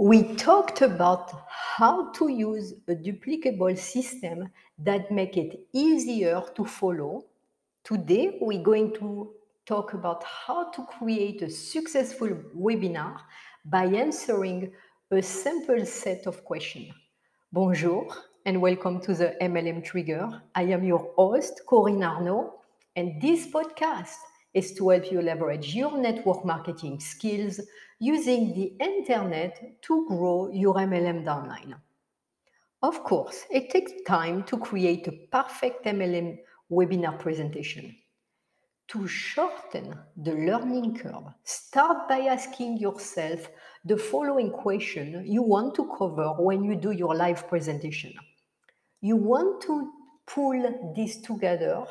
We talked about how to use a duplicable system that make it easier to follow. Today, we're going to talk about how to create a successful webinar by answering a simple set of questions. Bonjour and welcome to the MLM Trigger. I am your host, Corinne Arnaud, and this podcast is to help you leverage your network marketing skills using the internet to grow your MLM downline. Of course, it takes time to create a perfect MLM webinar presentation. To shorten the learning curve, start by asking yourself the following question you want to cover when you do your live presentation. You want to pull this together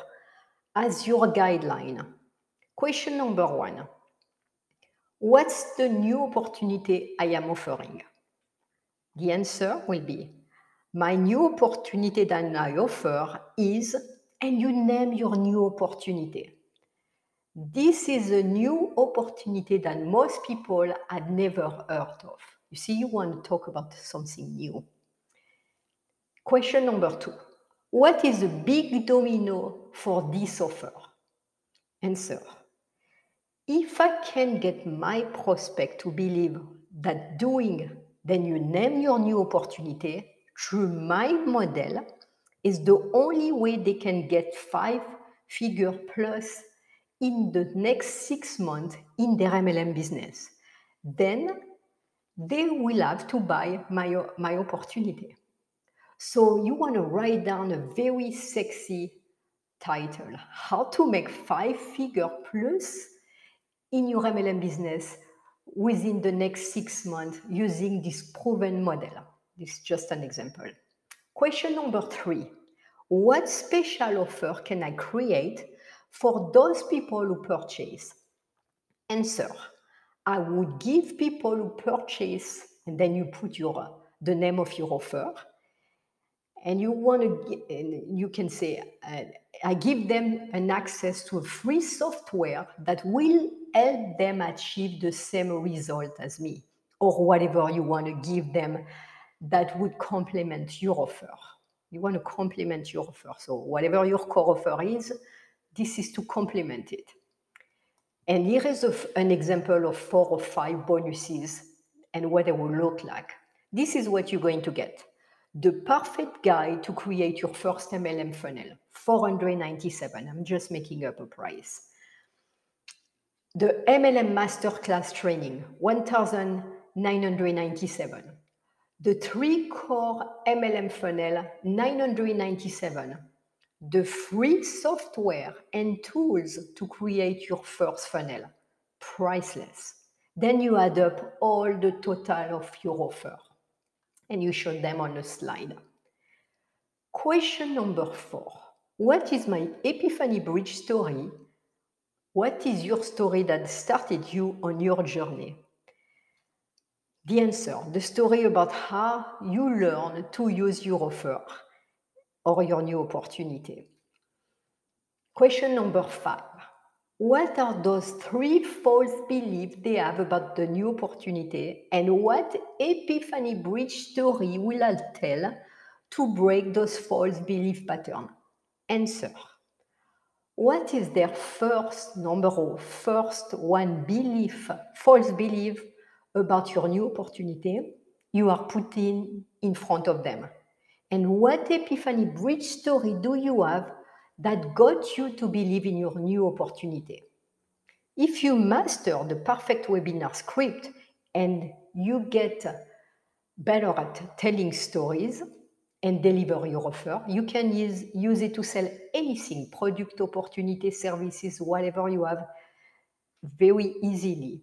as your guideline. Question number one What's the new opportunity I am offering? The answer will be My new opportunity that I offer is, and you name your new opportunity. This is a new opportunity that most people had never heard of. You see, you want to talk about something new. Question number two What is the big domino for this offer? Answer If I can get my prospect to believe that doing, then you name your new opportunity through my model is the only way they can get five figure plus in the next six months in their MLM business. Then they will have to buy my, my opportunity. So you want to write down a very sexy title How to make five figure plus in your MLM business within the next six months using this proven model. This is just an example. Question number three What special offer can I create for those people who purchase? Answer I would give people who purchase, and then you put your the name of your offer, and you want to you can say uh, i give them an access to a free software that will help them achieve the same result as me or whatever you want to give them that would complement your offer. You want to complement your offer. So whatever your core offer is this is to complement it. And here is a, an example of four or five bonuses and what they will look like. This is what you're going to get. The perfect guide to create your first MLM funnel, 497. I'm just making up a price. The MLM Masterclass training, 1997. The three core MLM funnel, 997. The free software and tools to create your first funnel, priceless. Then you add up all the total of your offer and you show them on a slide. Question number four What is my Epiphany Bridge story? What is your story that started you on your journey? The answer the story about how you learn to use your offer or your new opportunity. Question number five what are those three false beliefs they have about the new opportunity and what epiphany bridge story will I tell to break those false belief patterns? Answer. What is their first number of first one belief, false belief about your new opportunity you are putting in front of them? And what epiphany bridge story do you have that got you to believe in your new opportunity. If you master the perfect webinar script and you get better at telling stories and deliver your offer, you can use, use it to sell anything product, opportunity, services, whatever you have very easily.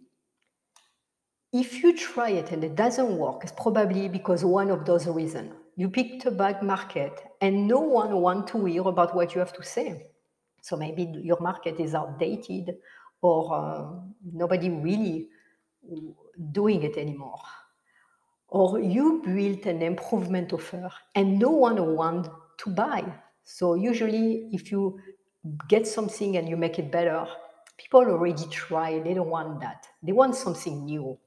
If you try it and it doesn't work, it's probably because one of those reasons you picked a bad market and no one wants to hear about what you have to say. So maybe your market is outdated or uh, nobody really doing it anymore. Or you built an improvement offer and no one wants to buy. So usually if you get something and you make it better, people already try, they don't want that. They want something new.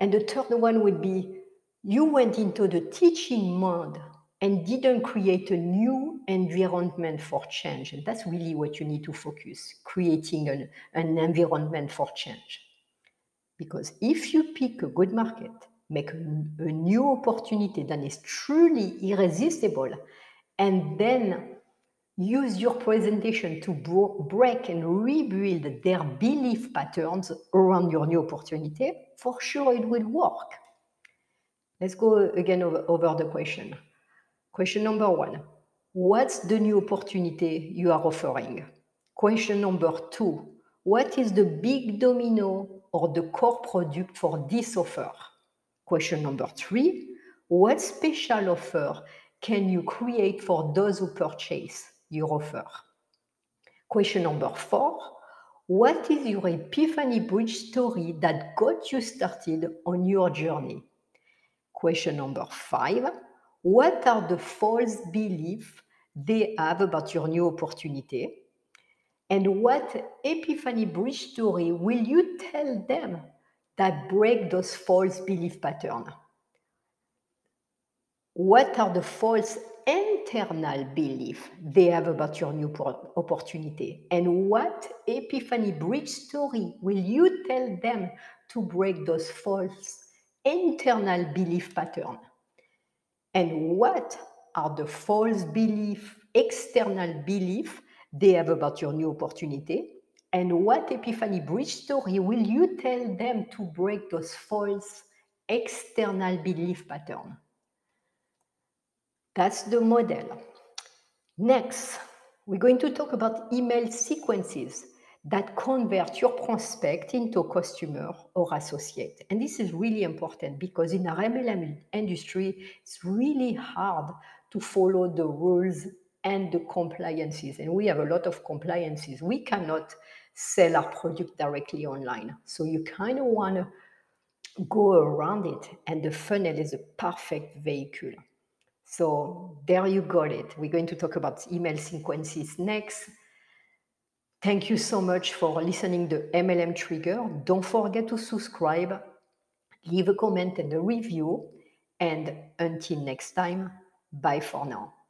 And the third one would be you went into the teaching mode and didn't create a new environment for change. And that's really what you need to focus creating an, an environment for change. Because if you pick a good market, make a, new opportunity that is truly irresistible, and then use your presentation to break and rebuild their belief patterns around your new opportunity, for sure it will work. Let's go again over the question. Question number one What's the new opportunity you are offering? Question number two What is the big domino or the core product for this offer? Question number three What special offer can you create for those who purchase your offer? Question number four What is your epiphany bridge story that got you started on your journey? Question number five What are the false beliefs they have about your new opportunity? And what epiphany bridge story will you tell them that break those false belief patterns? What are the false internal belief they have about your new opportunity? And what epiphany bridge story will you tell them to break those false internal belief pattern? And what are the false belief, external belief they have about your new opportunity? And what epiphany bridge story will you tell them to break those false external belief pattern? That's the model. Next, we're going to talk about email sequences that convert your prospect into a customer or associate. And this is really important because in our MLM industry, it's really hard to follow the rules and the compliances. And we have a lot of compliances. We cannot sell our product directly online. So you kind of want to go around it. And the funnel is a perfect vehicle. So there you got it. We're going to talk about email sequences next. Thank you so much for listening to MLM Trigger. Don't forget to subscribe, leave a comment and a review. And until next time, bye for now.